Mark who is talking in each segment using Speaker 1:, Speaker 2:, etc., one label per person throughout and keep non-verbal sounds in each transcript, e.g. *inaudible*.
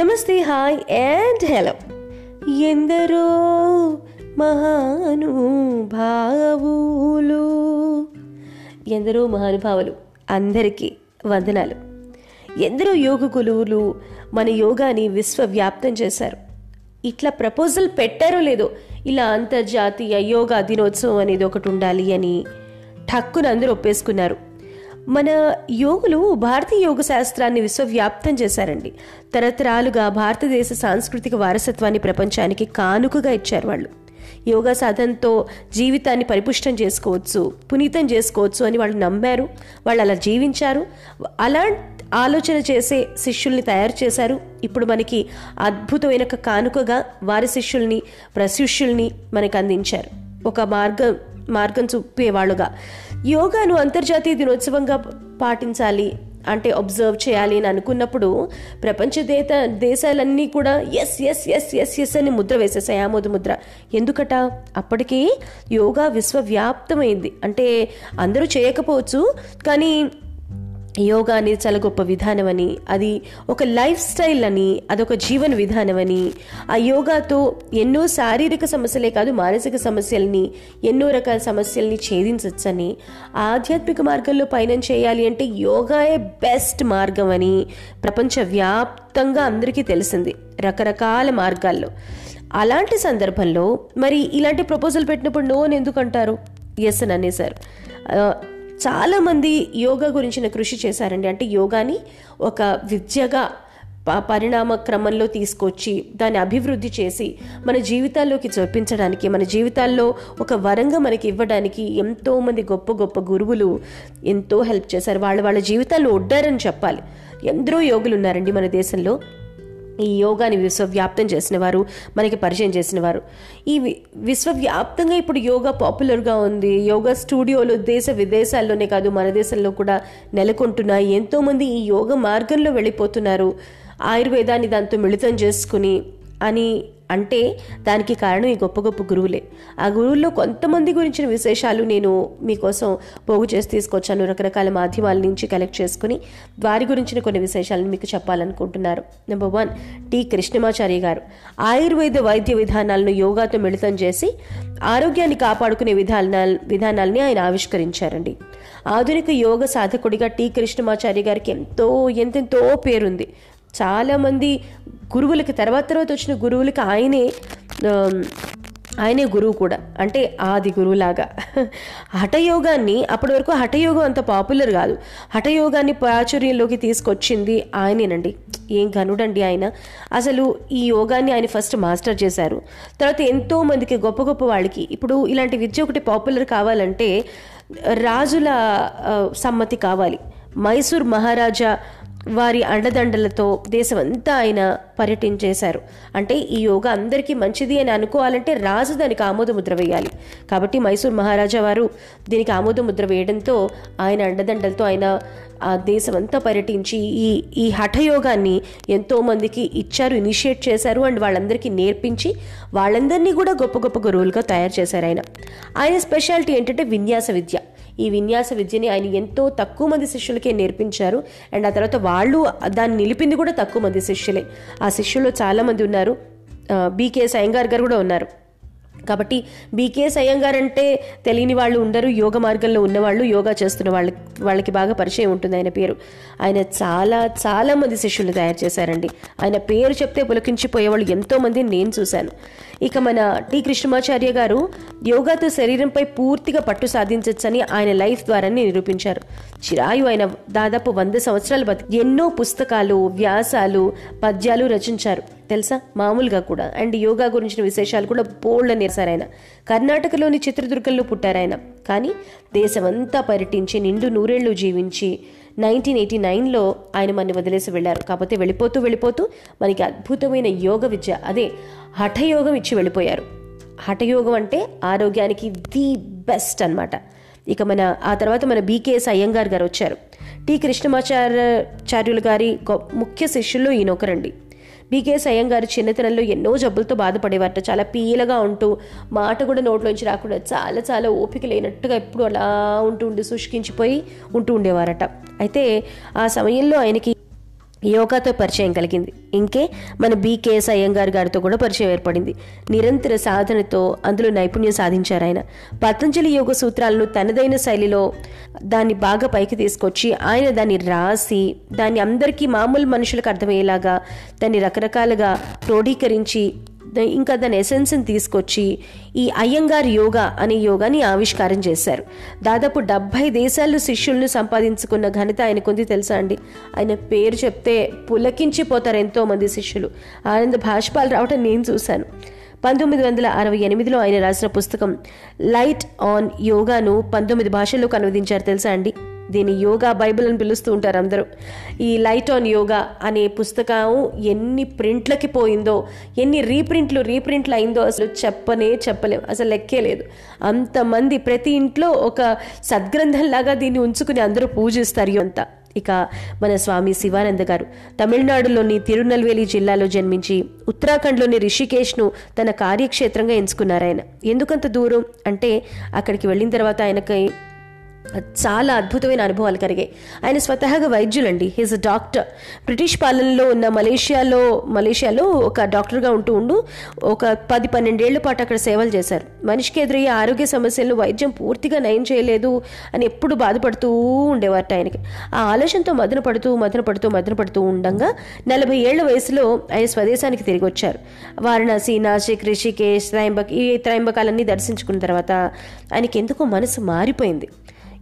Speaker 1: నమస్తే hi and hello. ఎందరో మహానుభావులు. ఎందరో మహానుభావులు అందరికీ వందనాలు. ఎందరో యోగ గురువులు మన యోగాని విశ్వవ్యాప్తం చేశారు. ఇట్లా ప్రపోజల్ పెట్టారో లేదో ఇలా అంతర్జాతీయ యోగా దినోత్సవం అనేది ఒకటి ఉండాలి అని ఠక్కున అందరూ ఒప్పేసుకున్నారు. మన యోగులు భారతీయ యోగ శాస్త్రాన్ని విశ్వవ్యాప్తం చేశారండి. తరతరాలుగా భారతదేశ సాంస్కృతిక వారసత్వాన్ని ప్రపంచానికి కానుకగా ఇచ్చారు వాళ్ళు. యోగా సాధనతో జీవితాన్ని పరిపుష్టం చేసుకోవచ్చు పునీతం చేసుకోవచ్చు అని వాళ్ళు నమ్మారు వాళ్ళు అలా జీవించారు. అలా ఆలోచన చేసే శిష్యుల్ని తయారు చేశారు. ఇప్పుడు మనకి అద్భుతమైన కానుకగా వారి శిష్యుల్ని ప్రశిష్యుల్ని మనకు అందించారు. ఒక మార్గం మార్గం చూపేవాళ్ళుగా యోగాను అంతర్జాతీయ దినోత్సవంగా పాటించాలి అంటే అబ్జర్వ్ చేయాలి అని అనుకున్నప్పుడు ప్రపంచ దేత దేశాలన్నీ కూడా S S S S S అని ముద్ర వేసేసాయి. ఆమోద ముద్ర. ఎందుకట? అప్పటికి యోగా విశ్వవ్యాప్తమైంది. అంటే అందరూ చేయకపోవచ్చు కానీ యోగా అనేది చాలా గొప్ప విధానం అని అది ఒక లైఫ్ స్టైల్ అని అదొక జీవన విధానం అని ఆ యోగాతో ఎన్నో శారీరక సమస్యలే కాదు మానసిక సమస్యల్ని ఎన్నో రకాల సమస్యల్ని ఛేదించవచ్చని ఆధ్యాత్మిక మార్గంలో పయనం చేయాలి అంటే యోగాయే బెస్ట్ మార్గం అని ప్రపంచవ్యాప్తంగా అందరికీ తెలిసింది రకరకాల మార్గాల్లో. అలాంటి సందర్భంలో మరి ఇలాంటి ప్రపోజల్ పెట్టినప్పుడు నో అని ఎందుకు అంటారు? ఎస్ అని అనేసారు చాలామంది యోగా గురించిన కృషి చేశారండి. అంటే యోగాని ఒక విద్యగా ప- పరిణామ క్రమంలో తీసుకొచ్చి దాన్ని అభివృద్ధి చేసి మన జీవితాల్లోకి చొప్పించడానికి మన జీవితాల్లో ఒక వరంగా మనకి ఇవ్వడానికి ఎంతోమంది గొప్ప గొప్ప గురువులు ఎంతో హెల్ప్ చేశారు. వాళ్ళ వాళ్ళ జీవితాల్లో ఒడ్డారని చెప్పాలి. ఎందరో యోగులు ఉన్నారండి మన దేశంలో. ఈ యోగాని విశ్వవ్యాప్తం చేసిన వారు మనకి పరిచయం చేసిన వారు ఈ వి- విశ్వవ్యాప్తంగా ఇప్పుడు యోగా పాపులర్గా ఉంది. యోగా స్టూడియోలు దేశ విదేశాల్లోనే కాదు మన దేశంలో కూడా నెలకొంటున్నాయి. ఎంతోమంది ఈ యోగ మార్గంలో వెళ్ళిపోతున్నారు. ఆయుర్వేదాన్ని దాంతో మిళితం చేసుకుని అని అంటే దానికి కారణం ఈ గొప్ప గొప్ప గురువులే. ఆ గురువుల్లో కొంతమంది గురించిన విశేషాలు నేను మీకోసం పోగు చేసి తీసుకొచ్చాను. రకరకాల మాధ్యమాల నుంచి కలెక్ట్ చేసుకుని వారి గురించిన కొన్ని విశేషాలను మీకు చెప్పాలనుకుంటున్నారు. Number one T. కృష్ణమాచార్య గారు. ఆయుర్వేద వైద్య విధానాలను యోగాతో మిళితం చేసి ఆరోగ్యాన్ని కాపాడుకునే విధానాల విధానాల్ని ఆయన ఆవిష్కరించారండి. ఆధునిక యోగ సాధకుడిగా టి. కృష్ణమాచార్య గారికి ఎంతో ఎంతెంతో పేరుంది. చాలామంది గురువులకి తర్వాత తర్వాత వచ్చిన గురువులకి ఆయనే ఆయనే గురువు కూడా. అంటే ఆది గురువులాగా. హఠయోగాన్ని అప్పటి వరకు హఠయోగం అంత పాపులర్ కాదు. హఠయోగాన్ని ప్రాచుర్యంలోకి తీసుకొచ్చింది ఆయనేనండి. ఏం కనుడండి ఆయన. అసలు ఈ యోగాన్ని ఆయన ఫస్ట్ మాస్టర్ చేశారు. తర్వాత ఎంతో మందికి గొప్ప గొప్ప వాళ్ళకి. ఇప్పుడు ఇలాంటి విద్య ఒకటి పాపులర్ కావాలంటే రాజుల సమ్మతి కావాలి. మైసూర్ మహారాజా వారి అండదండలతో దేశమంతా ఆయన పర్యటించేశారు. అంటే ఈ యోగా అందరికీ మంచిది అని అనుకోవాలంటే రాజు దానికి ఆమోదముద్ర వేయాలి. కాబట్టి మైసూర్ మహారాజా వారు దీనికి ఆమోదముద్ర వేయడంతో ఆయన అండదండలతో ఆయన ఆ దేశమంతా పర్యటించి ఈ ఈ హఠయోగాన్ని ఎంతోమందికి ఇచ్చారు ఇనిషియేట్ చేశారు అండ్ వాళ్ళందరికీ నేర్పించి వాళ్ళందరినీ కూడా గొప్ప గొప్ప గురువులుగా తయారు చేశారు ఆయన. ఆయన స్పెషాలిటీ ఏంటంటే విన్యాస విద్య. ఈ విన్యాస విద్యని ఆయన ఎంతో తక్కువ మంది శిష్యులకే నేర్పించారు. అండ్ ఆ తర్వాత వాళ్ళు దాన్ని నిలిపింది కూడా తక్కువ మంది శిష్యులే. ఆ శిష్యుల్లో చాలామంది ఉన్నారు. బీకేఎస్ అయ్యంగార్ గారు కూడా ఉన్నారు. కాబట్టి బీకేఎస్ అయ్యంగార్ అంటే తెలియని వాళ్ళు ఉండరు. యోగ మార్గంలో ఉన్నవాళ్ళు యోగా చేస్తున్న వాళ్ళకి వాళ్ళకి బాగా పరిచయం ఉంటుంది ఆయన పేరు. ఆయన చాలా చాలా మంది శిష్యులు తయారు చేశారండి. ఆయన పేరు చెప్తే పులకించిపోయేవాళ్ళు ఎంతోమంది నేను చూశాను. ఇక మన టి కృష్ణమాచార్య గారు యోగాతో శరీరంపై పూర్తిగా పట్టు సాధించవచ్చని ఆయన లైఫ్ ద్వారానే నిరూపించారు. చిరాయు ఆయన దాదాపు వంద సంవత్సరాలు బతి ఎన్నో పుస్తకాలు వ్యాసాలు పద్యాలు రచించారు. తెలుసా? మామూలుగా కూడా. అండ్ యోగా గురించిన విశేషాలు కూడా బోల్డ్ నేర్సారు ఆయన. కర్ణాటకలోని చిత్రదుర్గంలో పుట్టారు ఆయన. కానీ దేశమంతా పర్యటించి నిండు నూరేళ్ళు జీవించి నైన్టీన్ ఎయిటీ నైన్లో ఆయన మన వదిలేసి వెళ్ళారు. కాకపోతే వెళ్ళిపోతూ వెళ్ళిపోతూ మనకి అద్భుతమైన యోగ విద్య. అదే హఠయోగం ఇచ్చి వెళ్ళిపోయారు. హఠయోగం అంటే ఆరోగ్యానికి ది బెస్ట్ అన్నమాట. ఇక మన ఆ తర్వాత మన బీకేఎస్ అయ్యంగార్ గారు వచ్చారు. టి కృష్ణమాచార్యులు గారి ముఖ్య శిష్యుల్లో ఈయన ఒకరండి బీకేఎస్ అయ్యంగారు చిన్నతనంలో ఎన్నో జబ్బులతో బాధపడేవారట. చాలా పీలగా ఉంటూ మాట కూడా నోట్లోంచి రాకుండా చాలా చాలా ఓపిక లేనట్టుగా ఎప్పుడు అలా ఉంటూ ఉండి శుష్కించిపోయి ఉంటూ ఉండేవారట. అయితే ఆ సమయంలో ఆయనకి యోగాతో పరిచయం కలిగింది. ఇంకే మన బీకేఎస్ అయ్యంగార్ గారితో కూడా పరిచయం ఏర్పడింది. నిరంతర సాధనతో అందులో నైపుణ్యం సాధించారు ఆయన. పతంజలి యోగ సూత్రాలను తనదైన శైలిలో దాన్ని బాగా పైకి తీసుకొచ్చి ఆయన దాన్ని రాసి దాన్ని అందరికీ మామూలు మనుషులకు అర్థమయ్యేలాగా దాన్ని రకరకాలుగా క్రోడీకరించి ఇంకా దాని ఎసెన్స్ని తీసుకొచ్చి ఈ అయ్యంగార్ యోగా అనే యోగాని ఆవిష్కారం చేశారు. దాదాపు డెబ్భై దేశాల్లో శిష్యులను సంపాదించుకున్న ఘనత ఆయనకుంది తెలుసా అండి? ఆయన పేరు చెప్తే పులకించిపోతారు ఎంతోమంది శిష్యులు. ఆనంద భాష్పాలు రావటం నేను చూశాను. పంతొమ్మిది వందల అరవై ఎనిమిదిలో ఆయన రాసిన పుస్తకం లైట్ ఆన్ యోగాను పంతొమ్మిది భాషల్లోకి అనువదించారు తెలుసా అండి? దీని యోగా బైబిల్ అని పిలుస్తూ ఉంటారు అందరూ. ఈ లైట్ ఆన్ యోగా అనే పుస్తకం ఎన్ని ప్రింట్లకి పోయిందో ఎన్ని రీప్రింట్లు రీప్రింట్లు అయిందో అసలు చెప్పనే చెప్పలేం అసలు లెక్కే లేదు. అంతమంది ప్రతి ఇంట్లో ఒక సద్గ్రంథంలాగా దీన్ని ఉంచుకుని అందరూ పూజిస్తారు అంతా ఇక మన స్వామి శివానంద గారు తమిళనాడులోని తిరునల్వేలి జిల్లాలో జన్మించి ఉత్తరాఖండ్లోని రిషికేష్ను తన కార్యక్షేత్రంగా ఎంచుకున్నారు ఆయన. ఎందుకంత దూరం? అంటే అక్కడికి వెళ్ళిన తర్వాత ఆయనకి చాలా అద్భుతమైన అనుభవాలు కలిగాయి. ఆయన స్వతహాగా వైద్యులండి. హీజ్ అ డాక్టర్ బ్రిటిష్ పాలనలో ఉన్న మలేషియాలో మలేషియాలో ఒక డాక్టర్గా ఉంటూ ఉండు ఒక పది పన్నెండేళ్ళ పాటు అక్కడ సేవలు చేశారు. మనిషికి ఎదురయ్యే ఆరోగ్య సమస్యలను వైద్యం పూర్తిగా నయం చేయలేదు అని ఎప్పుడు బాధపడుతూ ఉండేవారట ఆయనకి. ఆ ఆలోచనతో మదన పడుతూ మదన పడుతూ మదన పడుతూ ఉండగా నలభై ఏళ్ళ వయసులో ఆయన స్వదేశానికి తిరిగి వచ్చారు. వారణాసి నాసిక్ రిషికేశ్ త్రయంబక్ ఈ త్రయంబకాలన్నీ దర్శించుకున్న తర్వాత ఆయనకి ఎందుకో మనసు మారిపోయింది.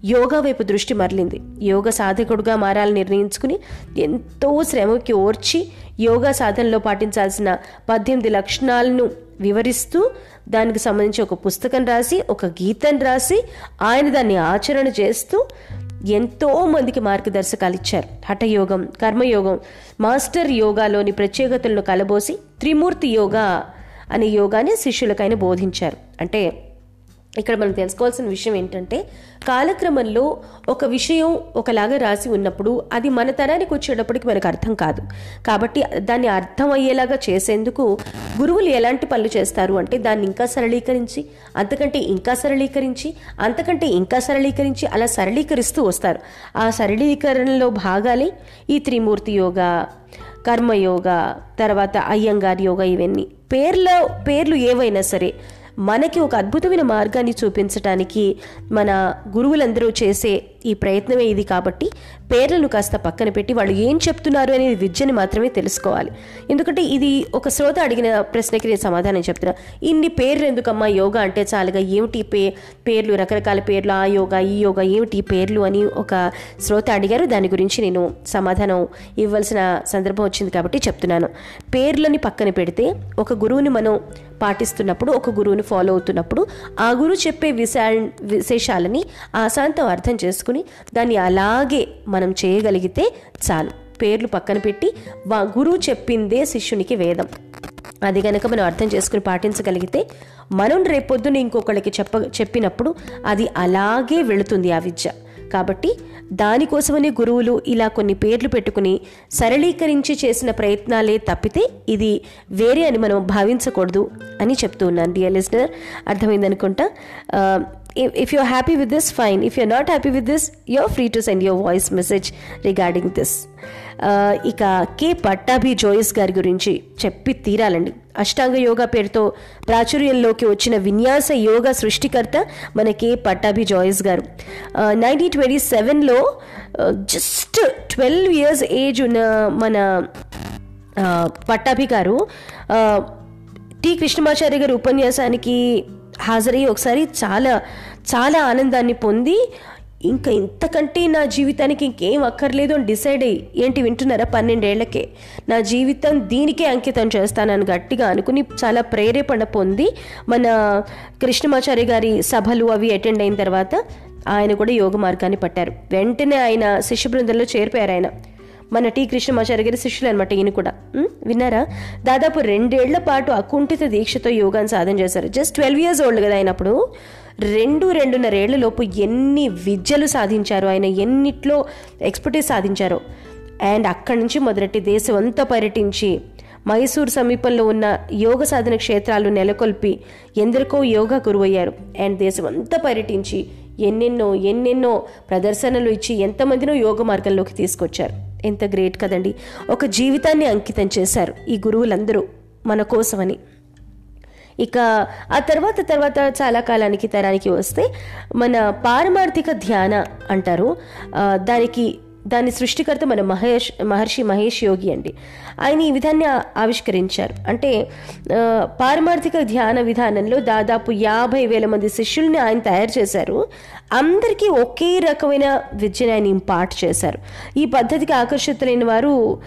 Speaker 1: యోగా వైపు దృష్టి మరలింది. యోగ సాధకుడుగా మారాలని నిర్ణయించుకుని ఎంతో శ్రమకి ఓర్చి యోగా సాధనలో పాటించాల్సిన పద్దెనిమిది లక్షణాలను వివరిస్తూ దానికి సంబంధించి ఒక పుస్తకం రాసి ఒక గీతం రాసి ఆయన దాన్ని ఆచరణ చేస్తూ ఎంతో మందికి మార్గదర్శకాలు ఇచ్చారు. హఠయోగం కర్మయోగం మాస్టర్ యోగాలోని ప్రత్యేకతలను కలబోసి త్రిమూర్తి యోగా అనే యోగాని శిష్యులకైన బోధించారు. అంటే ఇక్కడ మనం తెలుసుకోవాల్సిన విషయం ఏంటంటే కాలక్రమంలో ఒక విషయం ఒకలాగా రాసి ఉన్నప్పుడు అది మన తరానికి వచ్చేటప్పటికి మనకు అర్థం కాదు. కాబట్టి దాన్ని అర్థం అయ్యేలాగా చేసేందుకు గురువులు ఎలాంటి పనులు చేస్తారు అంటే దాన్ని ఇంకా సరళీకరించి అంతకంటే ఇంకా సరళీకరించి అంతకంటే ఇంకా సరళీకరించి అలా సరళీకరిస్తూ వస్తారు. ఆ సరళీకరణలో భాగాలే ఈ త్రిమూర్తి యోగా కర్మయోగ తర్వాత అయ్యంగార్ యోగా ఇవన్నీ. పేర్ల పేర్లు ఏవైనా సరే మనకి ఒక అద్భుతమైన మార్గాన్ని చూపించటానికి మన గురువులందరూ చేసే ఈ ప్రయత్నమే ఇది కాబట్టి పేర్లను కాస్త పక్కన పెట్టి వాళ్ళు ఏం చెప్తున్నారు అనేది విద్యని మాత్రమే తెలుసుకోవాలి. ఎందుకంటే ఇది ఒక శ్రోత అడిగిన ప్రశ్నకి నేను సమాధానం చెప్తున్నా. ఇన్ని పేర్లు ఎందుకమ్మా యోగా అంటే చాలుగా? ఏమిటి పే పేర్లు? రకరకాల పేర్లు ఆ యోగా ఈ యోగా ఏమిటి ఈ పేర్లు అని ఒక శ్రోత అడిగారు. దాని గురించి నేను సమాధానం ఇవ్వాల్సిన సందర్భం వచ్చింది కాబట్టి చెప్తున్నాను. పేర్లని పక్కన పెడితే ఒక గురువుని మనం పాటిస్తున్నప్పుడు ఒక గురువుని ఫాలో అవుతున్నప్పుడు ఆ గురువు చెప్పే విశా విశేషాలని ఆశాంతం అర్థం చేసుకుని దాన్ని అలాగే మనం చేయగలిగితే చాలు. పేర్లు పక్కన పెట్టి వా గురువు చెప్పిందే శిష్యునికి వేదం. అది కనుక మనం అర్థం చేసుకుని పాటించగలిగితే మనం రేపొద్దున ఇంకొకళ్ళకి చెప్ప చెప్పినప్పుడు అది అలాగే వెళుతుంది ఆ విద్య. కాబట్టి దానికోసమని గురువులు ఇలా కొన్ని పేర్లు పెట్టుకుని సరళీకరించి చేసిన ప్రయత్నాలే తప్పితే ఇది వేరే అని మనం భావించకూడదు అని చెప్తూ ఉన్నాను. Dear listener అర్థమైందనుకుంటా? If you're happy with this fine if you're not happy with this you're free to send your voice message regarding this ఇక కే పట్టాభి జోయిస్ గారి గురించి చెప్పి తీరాలండి. అష్టాంగ యోగా పేరుతో ప్రాచుర్యంలోకి వచ్చిన విన్యాస యోగా సృష్టికర్త మన కే పట్టాభి జోయిస్ గారు. నైన్టీన్ ట్వంటీ సెవెన్లో జస్ట్ ట్వెల్వ్ ఇయర్స్ ఏజ్ ఉన్న మన uh, పట్టాభి గారు uh, టి కృష్ణమాచార్య గారి ఉపన్యాసానికి హాజరయ్యి ఒకసారి చాలా చాలా ఆనందాన్ని పొంది ఇంకా ఇంతకంటే నా జీవితానికి ఇంకేం అక్కర్లేదు అని డిసైడ్ అయ్యి ఏంటి వింటున్నారా పన్నెండేళ్ళకే? నా జీవితం దీనికే అంకితం చేస్తానని గట్టిగా అనుకుని చాలా ప్రేరేపణ పొంది మన కృష్ణమాచార్య గారి సభలు అవి అటెండ్ అయిన తర్వాత ఆయన కూడా యోగ మార్గాన్ని పట్టారు. వెంటనే ఆయన శిష్య బృందంలో చేరిపోయారు ఆయన. మన టీ కృష్ణమాచార్య గారి శిష్యులు అనమాట ఈయన కూడా. విన్నారా? దాదాపు రెండేళ్ళ పాటు అకుంఠిత దీక్షతో యోగాన్ని సాధన చేశారు. జస్ట్ ట్వెల్వ్ ఇయర్స్ ఓల్డ్ కదా ఆయన అప్పుడు. రెండు రెండున్నరేళ్ళ లోపు ఎన్ని విద్యలు సాధించారు? ఆయన ఎన్నిట్లో ఎక్స్పర్టీస్ సాధించారు? అండ్ అక్కడి నుంచి మొదలెట్టి దేశం అంతా పర్యటించి మైసూర్ సమీపంలో ఉన్న యోగ సాధన క్షేత్రాలు నెలకొల్పి ఎందరికో యోగా గురువయ్యారు. అండ్ దేశం అంతా పర్యటించి ఎన్నెన్నో ఎన్నెన్నో ప్రదర్శనలు ఇచ్చి ఎంతమందినో యోగ మార్గంలోకి తీసుకొచ్చారు. ఎంత గ్రేట్ కదండి. ఒక జీవితాన్ని అంకితం చేశారు ఈ గురువులందరూ మన కోసమని. ఇక ఆ తర్వాత తర్వాత చాలా కాలానికి తరానికి వస్తే మన పారమార్థిక ధ్యాన అంటారు. దానికి దాని సృష్టికర్త మన మహేష్ మహర్షి మహేష్ యోగి అండి. ఆయన ఈ విధాన్ని ఆవిష్కరించారు. అంటే పారమార్థిక ధ్యాన విధానంలో దాదాపు యాభై వేల మంది శిష్యుల్ని ఆయన తయారు చేశారు. అందరికీ ఒకే రకమైన విద్యను ఆయన ఇంపార్ట్ చేశారు. ఈ పద్ధతికి ఆకర్షితులైన వారు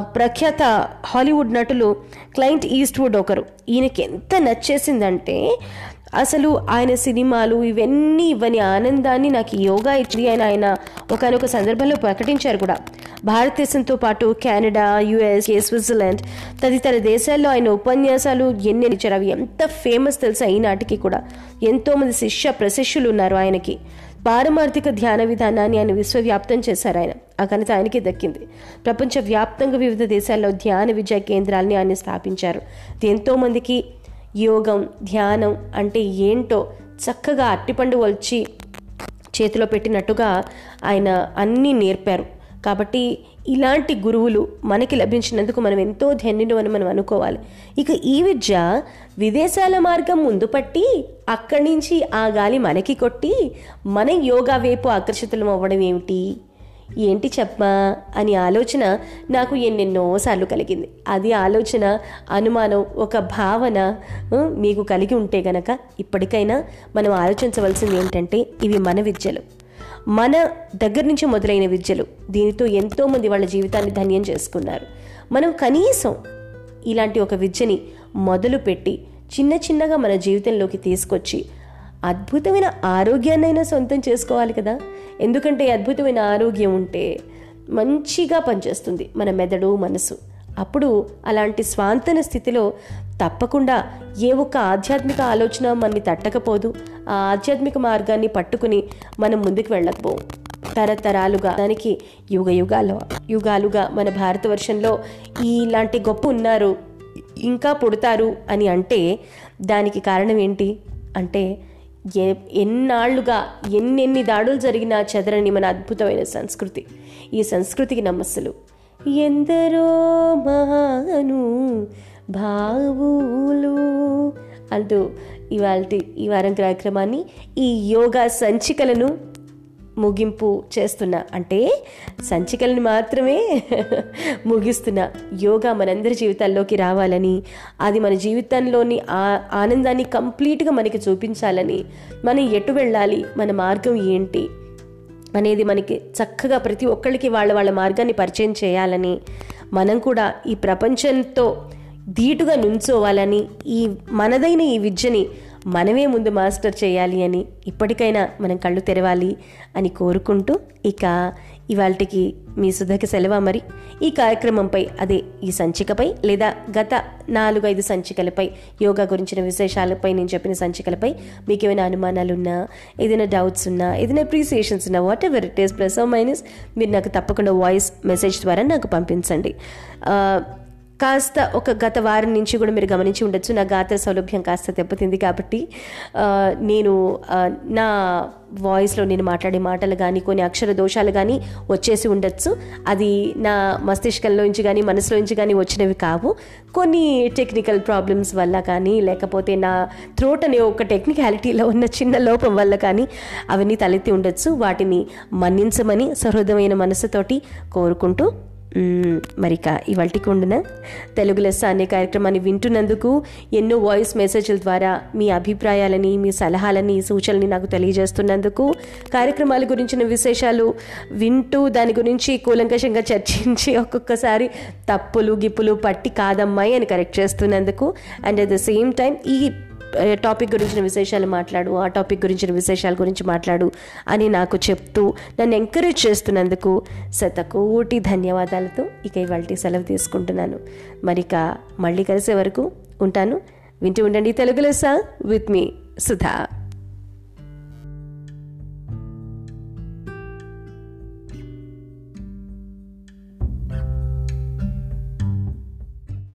Speaker 1: ప్రఖ్యాత హాలీవుడ్ నటులు క్లైంట్ ఈస్ట్వుడ్ ఒకరు. ఈయనకి ఎంత నచ్చేసిందంటే అసలు ఆయన సినిమాలు ఇవన్నీ ఇవ్వని ఆనందాన్ని నాకు యోగా ఇచ్చి అని ఆయన ఒకనొక సందర్భంలో ప్రకటించారు కూడా. భారతదేశంతో పాటు కెనడా యుఎస్ఏ స్విట్జర్లాండ్ తదితర దేశాల్లో ఆయన ఉపన్యాసాలు ఎన్ని ఇచ్చారు. అవి ఎంత ఫేమస్ తెలుసా ఈనాటికి కూడా. ఎంతోమంది శిష్య ప్రశిష్యులు ఉన్నారు ఆయనకి. పారమార్థిక ధ్యాన విధానాన్ని ఆయన విశ్వవ్యాప్తం చేశారు ఆయన. ఆ ఘనత ఆయనకి దక్కింది. ప్రపంచవ్యాప్తంగా వివిధ దేశాల్లో ధ్యాన విద్యా కేంద్రాలని ఆయన స్థాపించారు. ఎంతోమందికి యోగం ధ్యానం అంటే ఏంటో చక్కగా అట్టిపండు వల్చి చేతిలో పెట్టినట్టుగా ఆయన అన్నీ నేర్పారు. కాబట్టి ఇలాంటి గురువులు మనకి లభించినందుకు మనం ఎంతో ధన్యుడు అని మనం అనుకోవాలి. ఇక ఈ విద్య విదేశాల మార్గం ముందు పట్టి అక్కడి నుంచి ఆ గాలి మనకి కొట్టి మన యోగా వైపు ఆకర్షితులం అవ్వడం ఏమిటి? ఏంటి చెప్పమా అని ఆలోచన నాకు ఎన్నెన్నోసార్లు కలిగింది. అది ఆలోచన అనుమానం ఒక భావన మీకు కలిగి ఉంటే గనక ఇప్పటికైనా మనం ఆలోచించవలసింది ఏంటంటే ఇవి మన విద్యలు. మన దగ్గర నుంచి మొదలైన విద్యలు. దీనితో ఎంతోమంది వాళ్ళ జీవితాన్ని ధన్యం చేసుకున్నారు. మనం కనీసం ఇలాంటి ఒక విద్యని మొదలుపెట్టి చిన్న చిన్నగా మన జీవితంలోకి తీసుకొచ్చి అద్భుతమైన ఆరోగ్యాన్నైనా సొంతం చేసుకోవాలి కదా? ఎందుకంటే అద్భుతమైన ఆరోగ్యం ఉంటే మంచిగా పనిచేస్తుంది మన మెదడు మనసు. అప్పుడు అలాంటి స్వాంతన స్థితిలో తప్పకుండా ఏ ఒక్క ఆధ్యాత్మిక ఆలోచన మనని తట్టకపోదు. ఆ ఆధ్యాత్మిక మార్గాన్ని పట్టుకుని మనం ముందుకు వెళ్ళకపోవు. తరతరాలుగా దానికి యుగ యుగాలు యుగాలుగా మన భారతవర్షంలో ఇలాంటి గొప్ప ఉన్నారు ఇంకా పుడతారు అని అంటే దానికి కారణం ఏంటి? అంటే ఎ ఎన్నాళ్ళుగా ఎన్నెన్ని దాడులు జరిగినా చెదరని మన అద్భుతమైన సంస్కృతి. ఈ సంస్కృతికి నమస్సులు. ఎందరో మహాను భావులు. అంటూ ఇవాళ ఈ వారం కార్యక్రమాన్ని ఈ యోగా సంచికలను ముగింపు చేస్తున్నా అంటే సంచికలను మాత్రమే *laughs* ముగిస్తున్నా యోగా మనందరి జీవితాల్లోకి రావాలని అది మన జీవితంలోని ఆ ఆనందాన్ని కంప్లీట్గా మనకి చూపించాలని మనం ఎటు వెళ్ళాలి మన మార్గం ఏంటి అనేది మనకి చక్కగా ప్రతి ఒక్కళ్ళకి వాళ్ళ వాళ్ళ మార్గాన్ని పరిచయం చేయాలని మనం కూడా ఈ ప్రపంచంతో ధీటుగా నుంచోవాలని ఈ మనదైన ఈ విద్యని మనమే ముందు మాస్టర్ చేయాలి అని ఇప్పటికైనా మనం కళ్ళు తెరవాలి అని కోరుకుంటూ ఇక ఇవాళకి మీ సుధకి సెలవు మరి. ఈ కార్యక్రమంపై అదే ఈ సంచికపై లేదా గత నాలుగైదు సంచికలపై యోగా గురించిన విశేషాలపై నేను చెప్పిన సంచికలపై మీకు ఏమైనా అనుమానాలు ఉన్నా ఏదైనా డౌట్స్ ఉన్నా ఏదైనా అప్రిసియేషన్స్ ఉన్నా whatever it is plus minus మీరు నాకు తప్పకుండా వాయిస్ మెసేజ్ ద్వారా నాకు పంపించండి. కాస్త ఒక గత వారం నుంచి కూడా మీరు గమనించి ఉండొచ్చు. నా గాత్ర సౌలభ్యం కాస్త దెబ్బతింది కాబట్టి నేను నా వాయిస్లో నేను మాట్లాడే మాటలు కానీ కొన్ని అక్షర దోషాలు కానీ వచ్చేసి ఉండొచ్చు. అది నా మస్తిష్కంలో నుంచి కానీ మనసులోంచి కానీ వచ్చినవి కావు. కొన్ని టెక్నికల్ ప్రాబ్లమ్స్ వల్ల కానీ లేకపోతే నా థ్రోట్ అనే ఒక టెక్నికాలిటీలో ఉన్న చిన్న లోపం వల్ల కానీ అవన్నీ తలెత్తి ఉండొచ్చు. వాటిని మన్నించమని సహృదమైన మనసుతోటి కోరుకుంటూ మరిక ఇవాళకి ఉండిన? తెలుగు లెస్స అనే కార్యక్రమాన్ని వింటున్నందుకు ఎన్నో వాయిస్ మెసేజ్ల ద్వారా మీ అభిప్రాయాలని మీ సలహాలని సూచనలని నాకు తెలియజేస్తున్నందుకు కార్యక్రమాల గురించిన విశేషాలు వింటూ దాని గురించి కూలంకషంగా చర్చించి ఒక్కొక్కసారి తప్పులు గిప్పులు పట్టి కాదమ్మాయి అని కరెక్ట్ చేస్తున్నందుకు and at the same time ఈ టాపిక్ గురించిన విశేషాలు మాట్లాడు ఆ టాపిక్ గురించిన విశేషాల గురించి మాట్లాడు అని నాకు చెప్తూ నన్ను ఎంకరేజ్ చేస్తున్నందుకు శతకోటి ధన్యవాదాలతో ఇక ఇవాళ సెలవు తీసుకుంటున్నాను. మరిక మళ్ళీ కలిసే వరకు ఉంటాను. వింటూ ఉండండి తెలుగులో సా విత్ మీ సుధా.